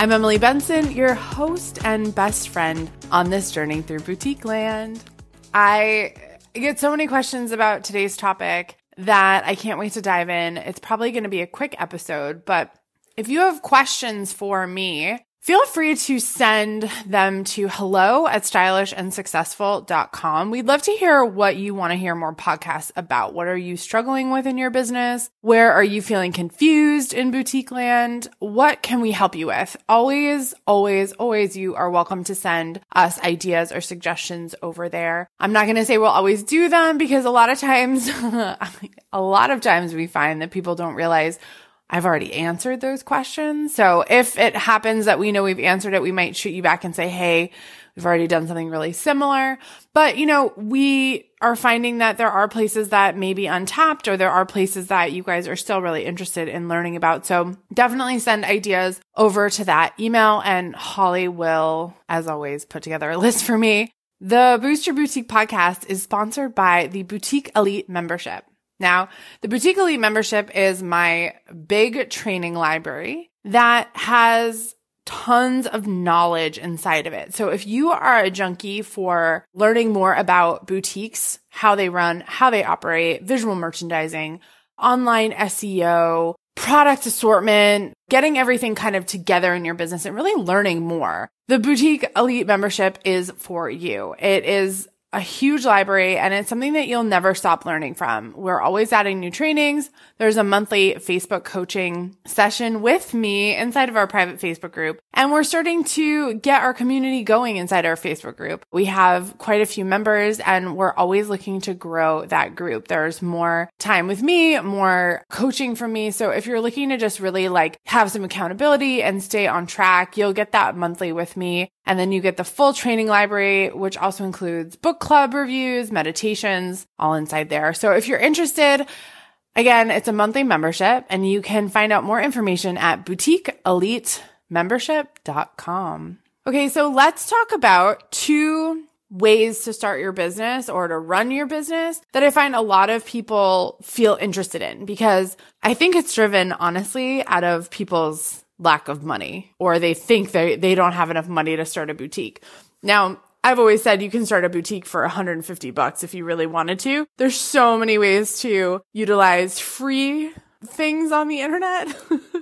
I'm Emily Benson, your host and best friend on this journey through boutique land. I get so many questions about today's topic that I can't wait to dive in. It's probably going to be a quick episode, but if you have questions for me, Feel free to send them to hello at stylishandsuccessful.com. We'd love to hear what you want to hear more podcasts about. What are you struggling with in your business? Where are you feeling confused in boutique land? What can we help you with? Always, always, always you are welcome to send us ideas or suggestions over there. I'm not going to say we'll always do them because a lot of times, a lot of times we find that people don't realize I've already answered those questions. So if it happens that we know we've answered it, we might shoot you back and say, Hey, we've already done something really similar. But, you know, we are finding that there are places that may be untapped or there are places that you guys are still really interested in learning about. So definitely send ideas over to that email and Holly will, as always, put together a list for me. The Boost Your Boutique podcast is sponsored by the Boutique Elite membership. Now, the Boutique Elite membership is my big training library that has tons of knowledge inside of it. So if you are a junkie for learning more about boutiques, how they run, how they operate, visual merchandising, online SEO, product assortment, getting everything kind of together in your business and really learning more. The boutique elite membership is for you. It is a huge library and it's something that you'll never stop learning from. We're always adding new trainings. There's a monthly Facebook coaching session with me inside of our private Facebook group. And we're starting to get our community going inside our Facebook group. We have quite a few members and we're always looking to grow that group. There's more time with me, more coaching from me. So if you're looking to just really like have some accountability and stay on track, you'll get that monthly with me. And then you get the full training library, which also includes book club reviews, meditations, all inside there. So if you're interested, again, it's a monthly membership and you can find out more information at boutiqueelitemembership.com. Okay. So let's talk about two ways to start your business or to run your business that I find a lot of people feel interested in because I think it's driven honestly out of people's lack of money or they think they, they don't have enough money to start a boutique. Now, I've always said you can start a boutique for 150 bucks if you really wanted to. There's so many ways to utilize free things on the internet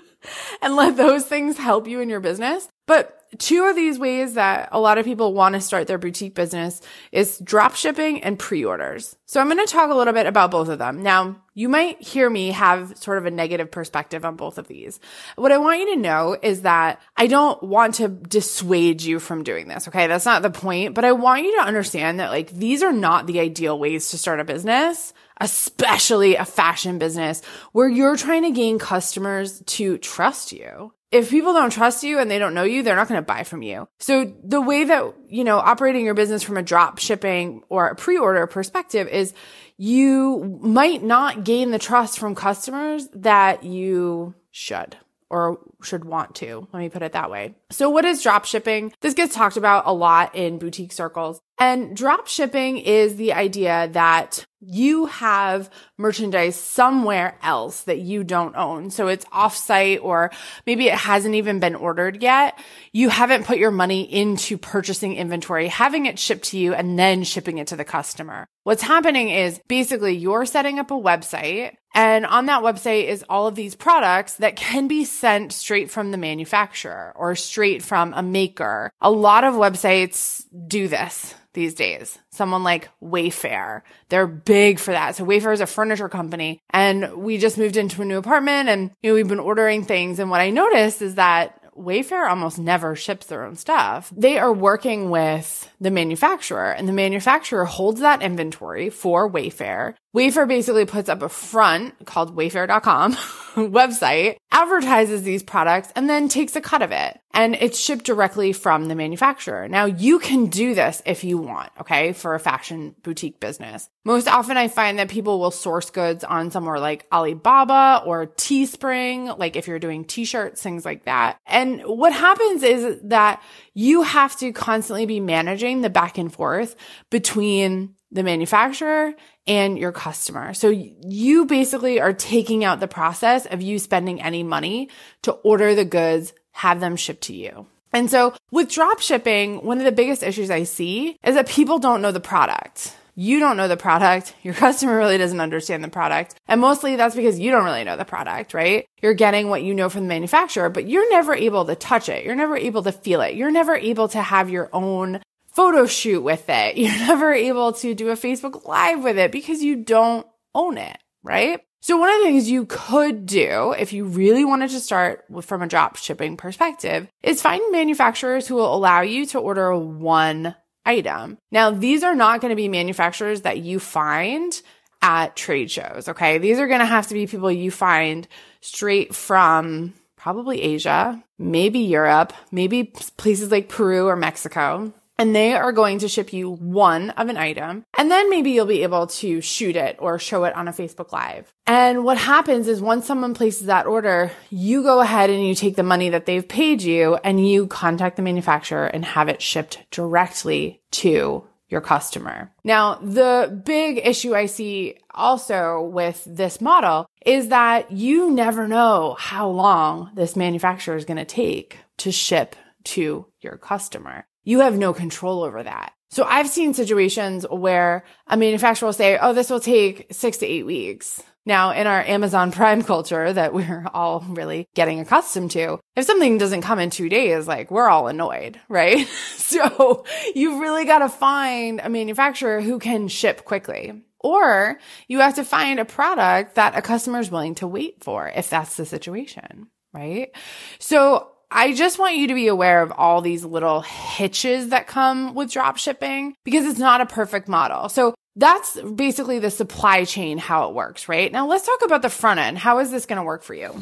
and let those things help you in your business. But two of these ways that a lot of people want to start their boutique business is drop shipping and pre-orders. So I'm going to talk a little bit about both of them. Now, you might hear me have sort of a negative perspective on both of these. What I want you to know is that I don't want to dissuade you from doing this. Okay. That's not the point, but I want you to understand that like these are not the ideal ways to start a business especially a fashion business where you're trying to gain customers to trust you if people don't trust you and they don't know you, they're not going to buy from you. So the way that, you know, operating your business from a drop shipping or a pre-order perspective is you might not gain the trust from customers that you should or should want to. Let me put it that way. So what is drop shipping? This gets talked about a lot in boutique circles. And drop shipping is the idea that you have merchandise somewhere else that you don't own. So it's offsite or maybe it hasn't even been ordered yet. You haven't put your money into purchasing inventory, having it shipped to you and then shipping it to the customer. What's happening is basically you're setting up a website and on that website is all of these products that can be sent straight from the manufacturer or straight from a maker. A lot of websites do this these days. Someone like Wayfair. They're big for that. So Wayfair is a furniture company and we just moved into a new apartment and you know, we've been ordering things. And what I noticed is that Wayfair almost never ships their own stuff. They are working with the manufacturer and the manufacturer holds that inventory for Wayfair. Wayfair basically puts up a front called wayfair.com website, advertises these products, and then takes a cut of it. And it's shipped directly from the manufacturer. Now you can do this if you want, okay, for a fashion boutique business. Most often I find that people will source goods on somewhere like Alibaba or Teespring, like if you're doing t-shirts, things like that. And what happens is that you have to constantly be managing the back and forth between the manufacturer and your customer. So you basically are taking out the process of you spending any money to order the goods, have them shipped to you. And so with drop shipping, one of the biggest issues I see is that people don't know the product. You don't know the product. Your customer really doesn't understand the product. And mostly that's because you don't really know the product, right? You're getting what you know from the manufacturer, but you're never able to touch it. You're never able to feel it. You're never able to have your own photo shoot with it. You're never able to do a Facebook live with it because you don't own it, right? So one of the things you could do if you really wanted to start from a drop shipping perspective is find manufacturers who will allow you to order one item. Now, these are not going to be manufacturers that you find at trade shows. Okay. These are going to have to be people you find straight from probably Asia, maybe Europe, maybe places like Peru or Mexico and they are going to ship you one of an item and then maybe you'll be able to shoot it or show it on a Facebook live. And what happens is once someone places that order, you go ahead and you take the money that they've paid you and you contact the manufacturer and have it shipped directly to your customer. Now, the big issue I see also with this model is that you never know how long this manufacturer is going to take to ship to your customer you have no control over that. So I've seen situations where a manufacturer will say, Oh, this will take six to eight weeks. Now, in our Amazon Prime culture that we're all really getting accustomed to, if something doesn't come in two days, like we're all annoyed, right? so you've really got to find a manufacturer who can ship quickly. Or you have to find a product that a customer is willing to wait for if that's the situation, right? So I just want you to be aware of all these little hitches that come with drop shipping because it's not a perfect model. So that's basically the supply chain, how it works, right? Now let's talk about the front end. How is this going to work for you?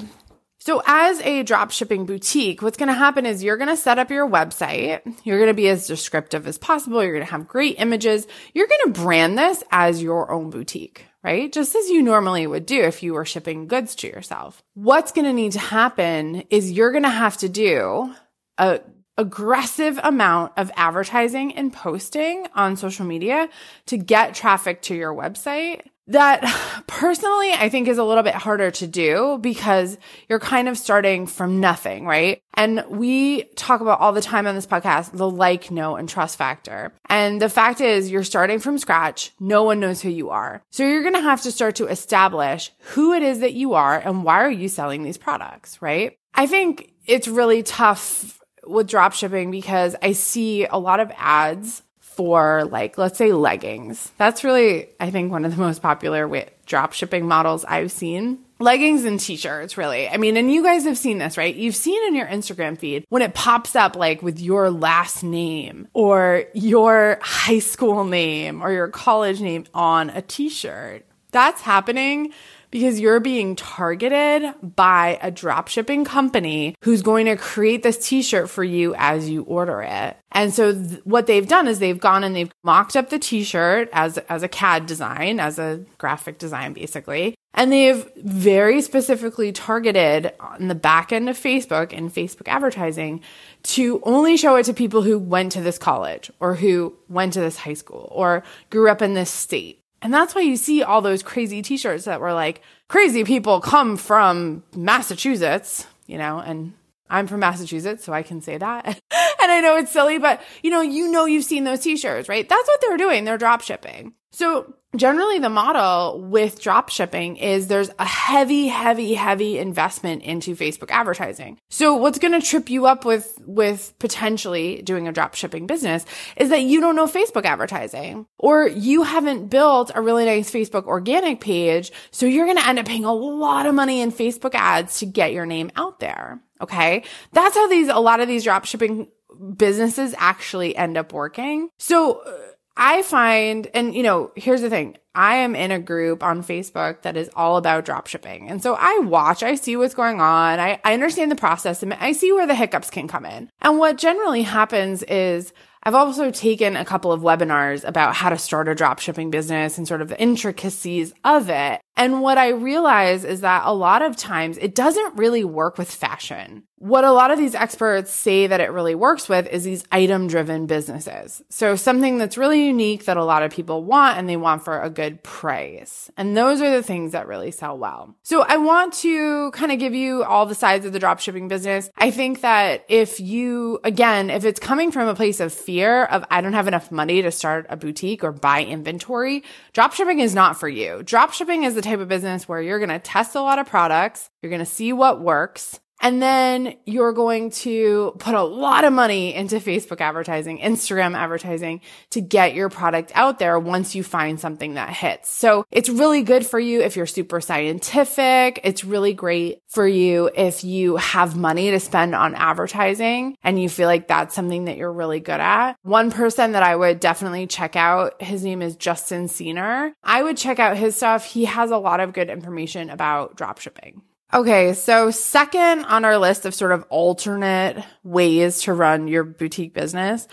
So as a drop shipping boutique, what's going to happen is you're going to set up your website. You're going to be as descriptive as possible. You're going to have great images. You're going to brand this as your own boutique, right? Just as you normally would do if you were shipping goods to yourself. What's going to need to happen is you're going to have to do a aggressive amount of advertising and posting on social media to get traffic to your website that personally I think is a little bit harder to do because you're kind of starting from nothing, right? And we talk about all the time on this podcast the like, know, and trust factor. And the fact is you're starting from scratch. No one knows who you are. So you're going to have to start to establish who it is that you are and why are you selling these products, right? I think it's really tough with drop shipping because I see a lot of ads for like, let's say leggings. That's really, I think, one of the most popular drop shipping models I've seen. Leggings and t-shirts, really. I mean, and you guys have seen this, right? You've seen in your Instagram feed when it pops up like with your last name or your high school name or your college name on a t-shirt. That's happening because you're being targeted by a drop shipping company who's going to create this t-shirt for you as you order it. And so th- what they've done is they've gone and they've mocked up the t-shirt as as a CAD design, as a graphic design basically. And they've very specifically targeted on the back end of Facebook and Facebook advertising to only show it to people who went to this college or who went to this high school or grew up in this state. And that's why you see all those crazy t-shirts that were like, crazy people come from Massachusetts, you know, and I'm from Massachusetts, so I can say that. and I know it's silly, but you know, you know you've seen those t-shirts, right? That's what they're doing. They're drop shipping. So generally the model with drop shipping is there's a heavy, heavy, heavy investment into Facebook advertising. So what's going to trip you up with, with potentially doing a drop shipping business is that you don't know Facebook advertising or you haven't built a really nice Facebook organic page. So you're going to end up paying a lot of money in Facebook ads to get your name out there. Okay. That's how these, a lot of these drop shipping businesses actually end up working. So uh, I find, and you know, here's the thing. I am in a group on Facebook that is all about drop shipping. And so I watch, I see what's going on. I, I understand the process and I see where the hiccups can come in. And what generally happens is I've also taken a couple of webinars about how to start a drop shipping business and sort of the intricacies of it. And what I realize is that a lot of times it doesn't really work with fashion. What a lot of these experts say that it really works with is these item driven businesses. So something that's really unique that a lot of people want and they want for a good price. And those are the things that really sell well. So I want to kind of give you all the sides of the drop shipping business. I think that if you, again, if it's coming from a place of fear of I don't have enough money to start a boutique or buy inventory, drop shipping is not for you. Drop shipping is the type of business where you're going to test a lot of products. You're going to see what works. And then you're going to put a lot of money into Facebook advertising, Instagram advertising to get your product out there once you find something that hits. So it's really good for you if you're super scientific. It's really great for you if you have money to spend on advertising and you feel like that's something that you're really good at. One person that I would definitely check out, his name is Justin Cener. I would check out his stuff. He has a lot of good information about dropshipping. Okay, so second on our list of sort of alternate ways to run your boutique business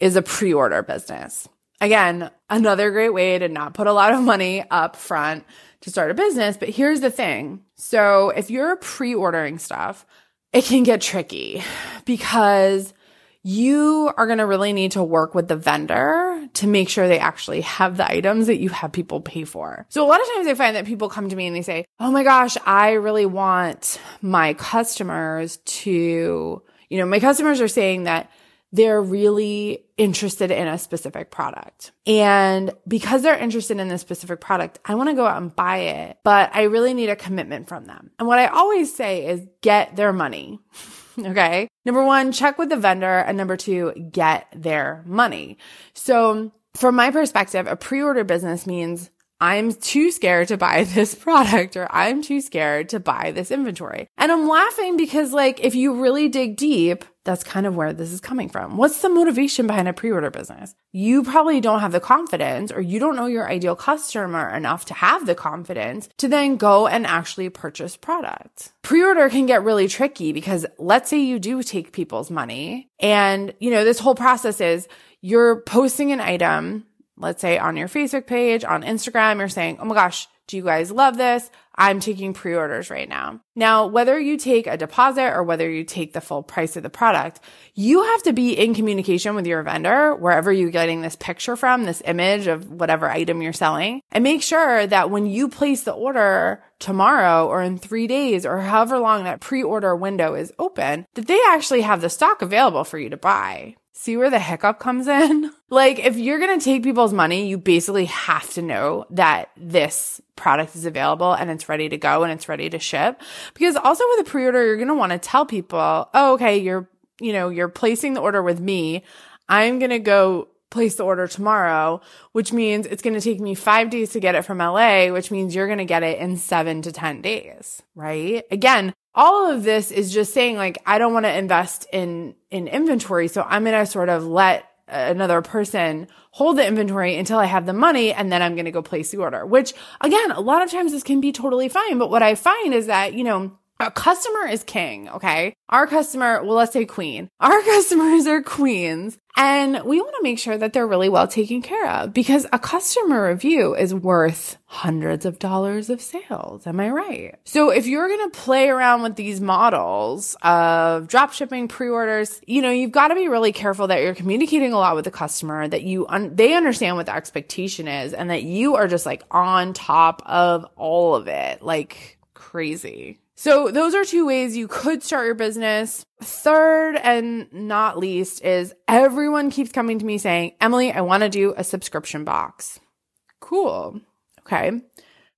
is a pre-order business. Again, another great way to not put a lot of money up front to start a business. But here's the thing. So if you're pre-ordering stuff, it can get tricky because you are going to really need to work with the vendor to make sure they actually have the items that you have people pay for. So a lot of times I find that people come to me and they say, Oh my gosh, I really want my customers to, you know, my customers are saying that they're really interested in a specific product. And because they're interested in this specific product, I want to go out and buy it, but I really need a commitment from them. And what I always say is get their money. Okay. Number one, check with the vendor. And number two, get their money. So from my perspective, a pre-order business means I'm too scared to buy this product or I'm too scared to buy this inventory. And I'm laughing because like, if you really dig deep, that's kind of where this is coming from. What's the motivation behind a pre-order business? You probably don't have the confidence or you don't know your ideal customer enough to have the confidence to then go and actually purchase product. Pre-order can get really tricky because let's say you do take people's money and, you know, this whole process is you're posting an item, let's say on your Facebook page, on Instagram, you're saying, Oh my gosh, do you guys love this? I'm taking pre-orders right now. Now, whether you take a deposit or whether you take the full price of the product, you have to be in communication with your vendor, wherever you're getting this picture from, this image of whatever item you're selling, and make sure that when you place the order tomorrow or in three days or however long that pre-order window is open, that they actually have the stock available for you to buy. See where the hiccup comes in? Like, if you're going to take people's money, you basically have to know that this product is available and it's ready to go and it's ready to ship. Because also with a pre-order, you're going to want to tell people, oh, okay, you're, you know, you're placing the order with me. I'm going to go place the order tomorrow, which means it's going to take me five days to get it from LA, which means you're going to get it in seven to 10 days, right? Again, all of this is just saying like, I don't want to invest in, in inventory. So I'm going to sort of let another person hold the inventory until I have the money and then I'm going to go place the order, which again, a lot of times this can be totally fine. But what I find is that, you know, A customer is king, okay? Our customer, well, let's say queen. Our customers are queens and we want to make sure that they're really well taken care of because a customer review is worth hundreds of dollars of sales. Am I right? So if you're going to play around with these models of drop shipping pre-orders, you know, you've got to be really careful that you're communicating a lot with the customer, that you, un- they understand what the expectation is and that you are just like on top of all of it, like crazy. So those are two ways you could start your business. Third and not least is everyone keeps coming to me saying, Emily, I want to do a subscription box. Cool. Okay.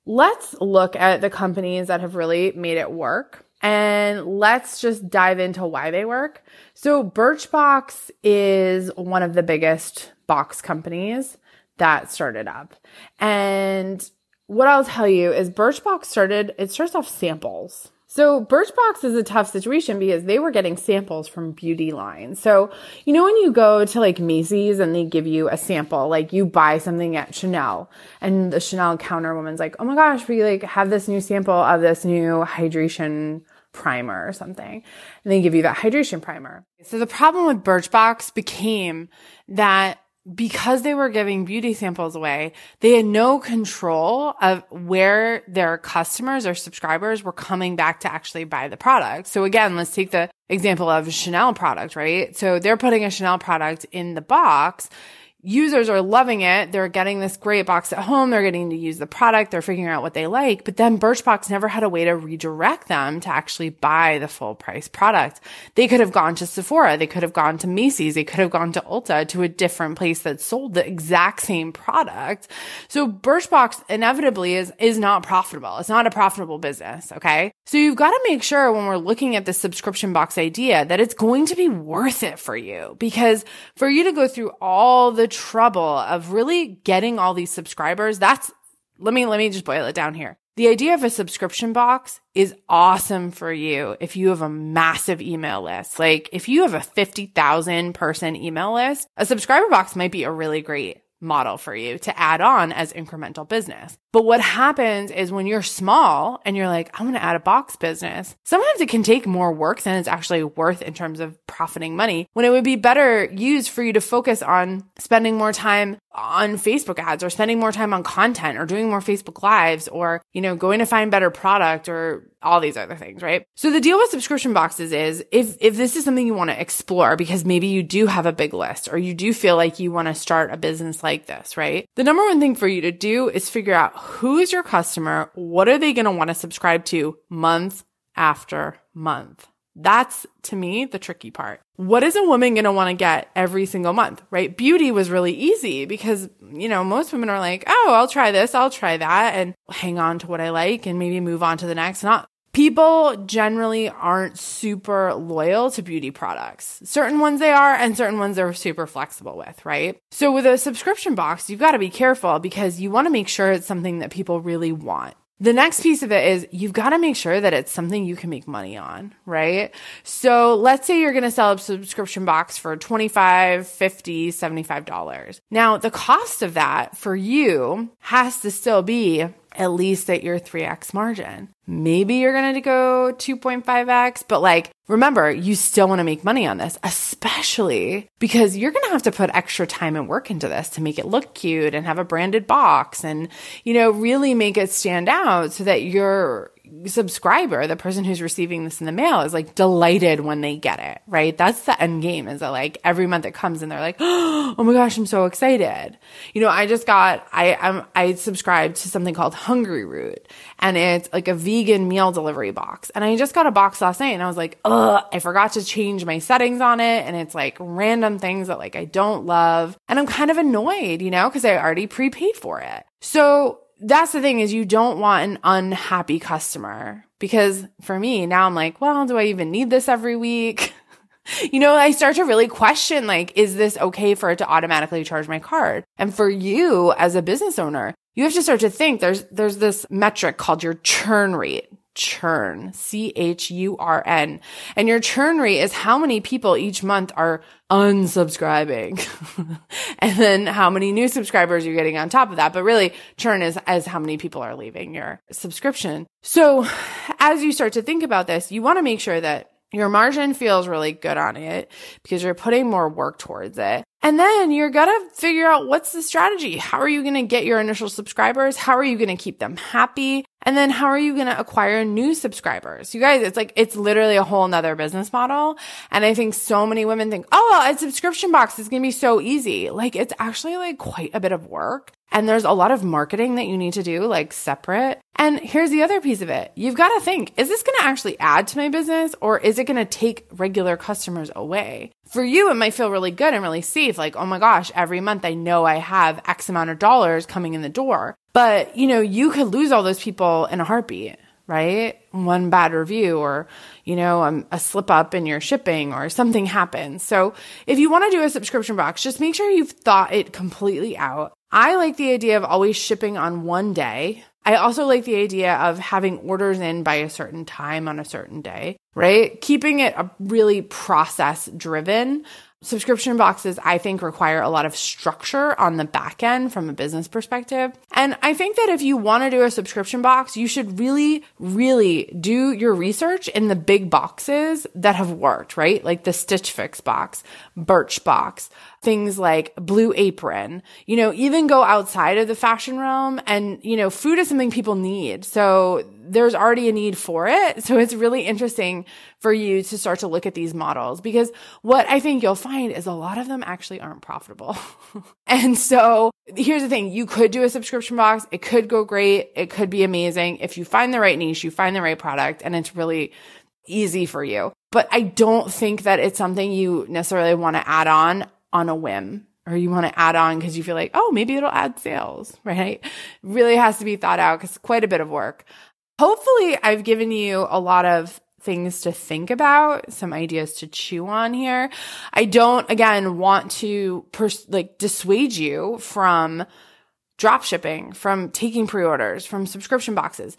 Let's look at the companies that have really made it work and let's just dive into why they work. So Birchbox is one of the biggest box companies that started up. And what I'll tell you is Birchbox started, it starts off samples. So Birchbox is a tough situation because they were getting samples from beauty lines. So, you know, when you go to like Macy's and they give you a sample, like you buy something at Chanel and the Chanel counter woman's like, Oh my gosh, we like have this new sample of this new hydration primer or something. And they give you that hydration primer. So the problem with Birchbox became that because they were giving beauty samples away, they had no control of where their customers or subscribers were coming back to actually buy the product. So again, let's take the example of a Chanel product, right? So they're putting a Chanel product in the box users are loving it. They're getting this great box at home. They're getting to use the product. They're figuring out what they like. But then Birchbox never had a way to redirect them to actually buy the full price product. They could have gone to Sephora. They could have gone to Macy's. They could have gone to Ulta to a different place that sold the exact same product. So Birchbox inevitably is, is not profitable. It's not a profitable business. Okay. So you've got to make sure when we're looking at the subscription box idea that it's going to be worth it for you because for you to go through all the trouble of really getting all these subscribers, that's, let me, let me just boil it down here. The idea of a subscription box is awesome for you if you have a massive email list. Like if you have a 50,000 person email list, a subscriber box might be a really great model for you to add on as incremental business. But what happens is when you're small and you're like, I want to add a box business, sometimes it can take more work than it's actually worth in terms of profiting money when it would be better used for you to focus on spending more time on Facebook ads or spending more time on content or doing more Facebook lives or, you know, going to find better product or all these other things, right? So the deal with subscription boxes is if, if this is something you want to explore because maybe you do have a big list or you do feel like you want to start a business like this, right? The number one thing for you to do is figure out who is your customer? What are they going to want to subscribe to month after month? That's to me the tricky part. What is a woman going to want to get every single month, right? Beauty was really easy because, you know, most women are like, oh, I'll try this, I'll try that and hang on to what I like and maybe move on to the next. Not people generally aren't super loyal to beauty products. Certain ones they are and certain ones they're super flexible with, right? So with a subscription box, you've got to be careful because you want to make sure it's something that people really want. The next piece of it is you've got to make sure that it's something you can make money on, right? So let's say you're going to sell a subscription box for $25, 50, 75 dollars. Now, the cost of that for you has to still be at least at your 3x margin. Maybe you're going to go 2.5x, but like, remember, you still want to make money on this, especially because you're going to have to put extra time and work into this to make it look cute and have a branded box and, you know, really make it stand out so that you're subscriber, the person who's receiving this in the mail is like delighted when they get it, right? That's the end game is that like every month it comes and they're like, Oh my gosh, I'm so excited. You know, I just got, I, I'm, I subscribed to something called Hungryroot and it's like a vegan meal delivery box. And I just got a box last night and I was like, ugh, I forgot to change my settings on it. And it's like random things that like I don't love. And I'm kind of annoyed, you know, cause I already prepaid for it. So that's the thing is you don't want an unhappy customer because for me now I'm like, well, do I even need this every week? you know, I start to really question like, is this okay for it to automatically charge my card? And for you as a business owner, you have to start to think there's, there's this metric called your churn rate. Churn, C H U R N. And your churn rate is how many people each month are unsubscribing. and then how many new subscribers you're getting on top of that. But really churn is as how many people are leaving your subscription. So as you start to think about this, you want to make sure that your margin feels really good on it because you're putting more work towards it. And then you're going to figure out what's the strategy? How are you going to get your initial subscribers? How are you going to keep them happy? And then how are you going to acquire new subscribers? You guys, it's like, it's literally a whole nother business model. And I think so many women think, oh, a subscription box is going to be so easy. Like it's actually like quite a bit of work. And there's a lot of marketing that you need to do, like separate. And here's the other piece of it. You've got to think, is this going to actually add to my business or is it going to take regular customers away? For you, it might feel really good and really safe. Like, oh my gosh, every month I know I have X amount of dollars coming in the door. But, you know, you could lose all those people in a heartbeat, right? One bad review or, you know, a, um, a slip up in your shipping or something happens. So if you want to do a subscription box, just make sure you've thought it completely out. I like the idea of always shipping on one day. I also like the idea of having orders in by a certain time on a certain day, right? Keeping it a really process driven Subscription boxes, I think, require a lot of structure on the back end from a business perspective. And I think that if you want to do a subscription box, you should really, really do your research in the big boxes that have worked, right? Like the Stitch Fix box, Birchbox, things like Blue Apron, you know, even go outside of the fashion realm and, you know, food is something people need. So there's already a need for it. So it's really interesting for you to start to look at these models because what I think you'll find is a lot of them actually aren't profitable. and so here's the thing. You could do a subscription box. It could go great. It could be amazing. If you find the right niche, you find the right product and it's really easy for you. But I don't think that it's something you necessarily want to add on on a whim or you want to add on because you feel like, oh, maybe it'll add sales, right? Really has to be thought out because quite a bit of work. Hopefully, I've given you a lot of things to think about, some ideas to chew on here. I don't, again, want to pers- like dissuade you from drop shipping, from taking pre-orders, from subscription boxes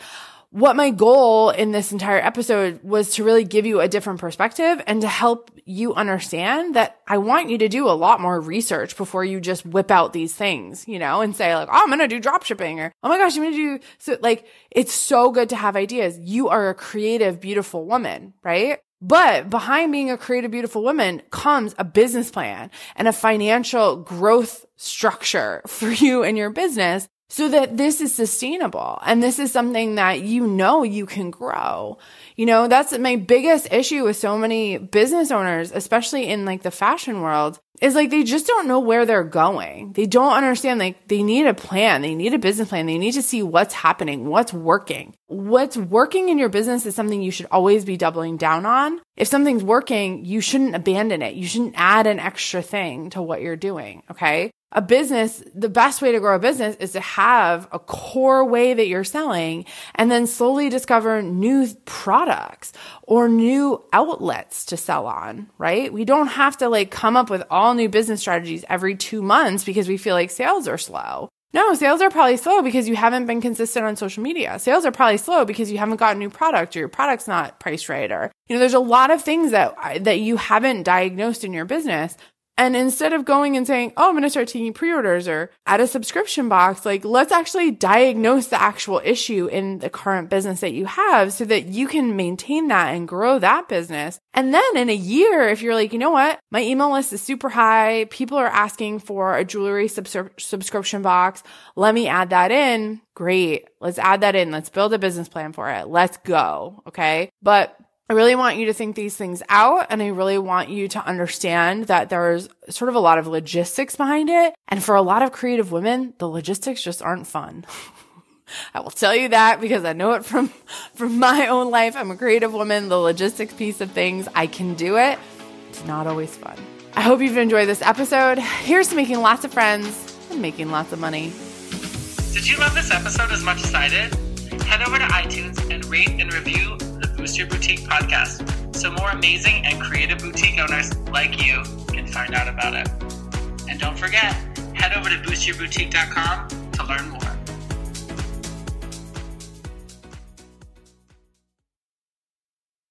what my goal in this entire episode was to really give you a different perspective and to help you understand that I want you to do a lot more research before you just whip out these things, you know, and say like, oh, I'm going to do drop shipping or, oh my gosh, I'm going to do so like, it's so good to have ideas. You are a creative, beautiful woman, right? But behind being a creative, beautiful woman comes a business plan and a financial growth structure for you and your business so that this is sustainable and this is something that you know you can grow. You know, that's my biggest issue with so many business owners, especially in like the fashion world, is like they just don't know where they're going. They don't understand like they need a plan, they need a business plan, they need to see what's happening, what's working. What's working in your business is something you should always be doubling down on. If something's working, you shouldn't abandon it. You shouldn't add an extra thing to what you're doing. Okay a business, the best way to grow a business is to have a core way that you're selling and then slowly discover new products or new outlets to sell on, right? We don't have to like come up with all new business strategies every two months because we feel like sales are slow. No, sales are probably slow because you haven't been consistent on social media. Sales are probably slow because you haven't got a new product or your product's not priced right or, you know, there's a lot of things that, that you haven't diagnosed in your business and instead of going and saying, Oh, I'm going to start taking pre-orders or add a subscription box, like let's actually diagnose the actual issue in the current business that you have so that you can maintain that and grow that business. And then in a year, if you're like, you know what? My email list is super high. People are asking for a jewelry subscription box. Let me add that in. Great. Let's add that in. Let's build a business plan for it. Let's go. Okay. But I really want you to think these things out and I really want you to understand that there's sort of a lot of logistics behind it. And for a lot of creative women, the logistics just aren't fun. I will tell you that because I know it from, from my own life. I'm a creative woman. The logistics piece of things, I can do it. It's not always fun. I hope you've enjoyed this episode. Here's to making lots of friends and making lots of money. Did you love this episode as much as I did? Head over to iTunes and rate and review Boost Your Boutique podcast so more amazing and creative boutique owners like you can find out about it. And don't forget, head over to boostyourboutique.com to learn more.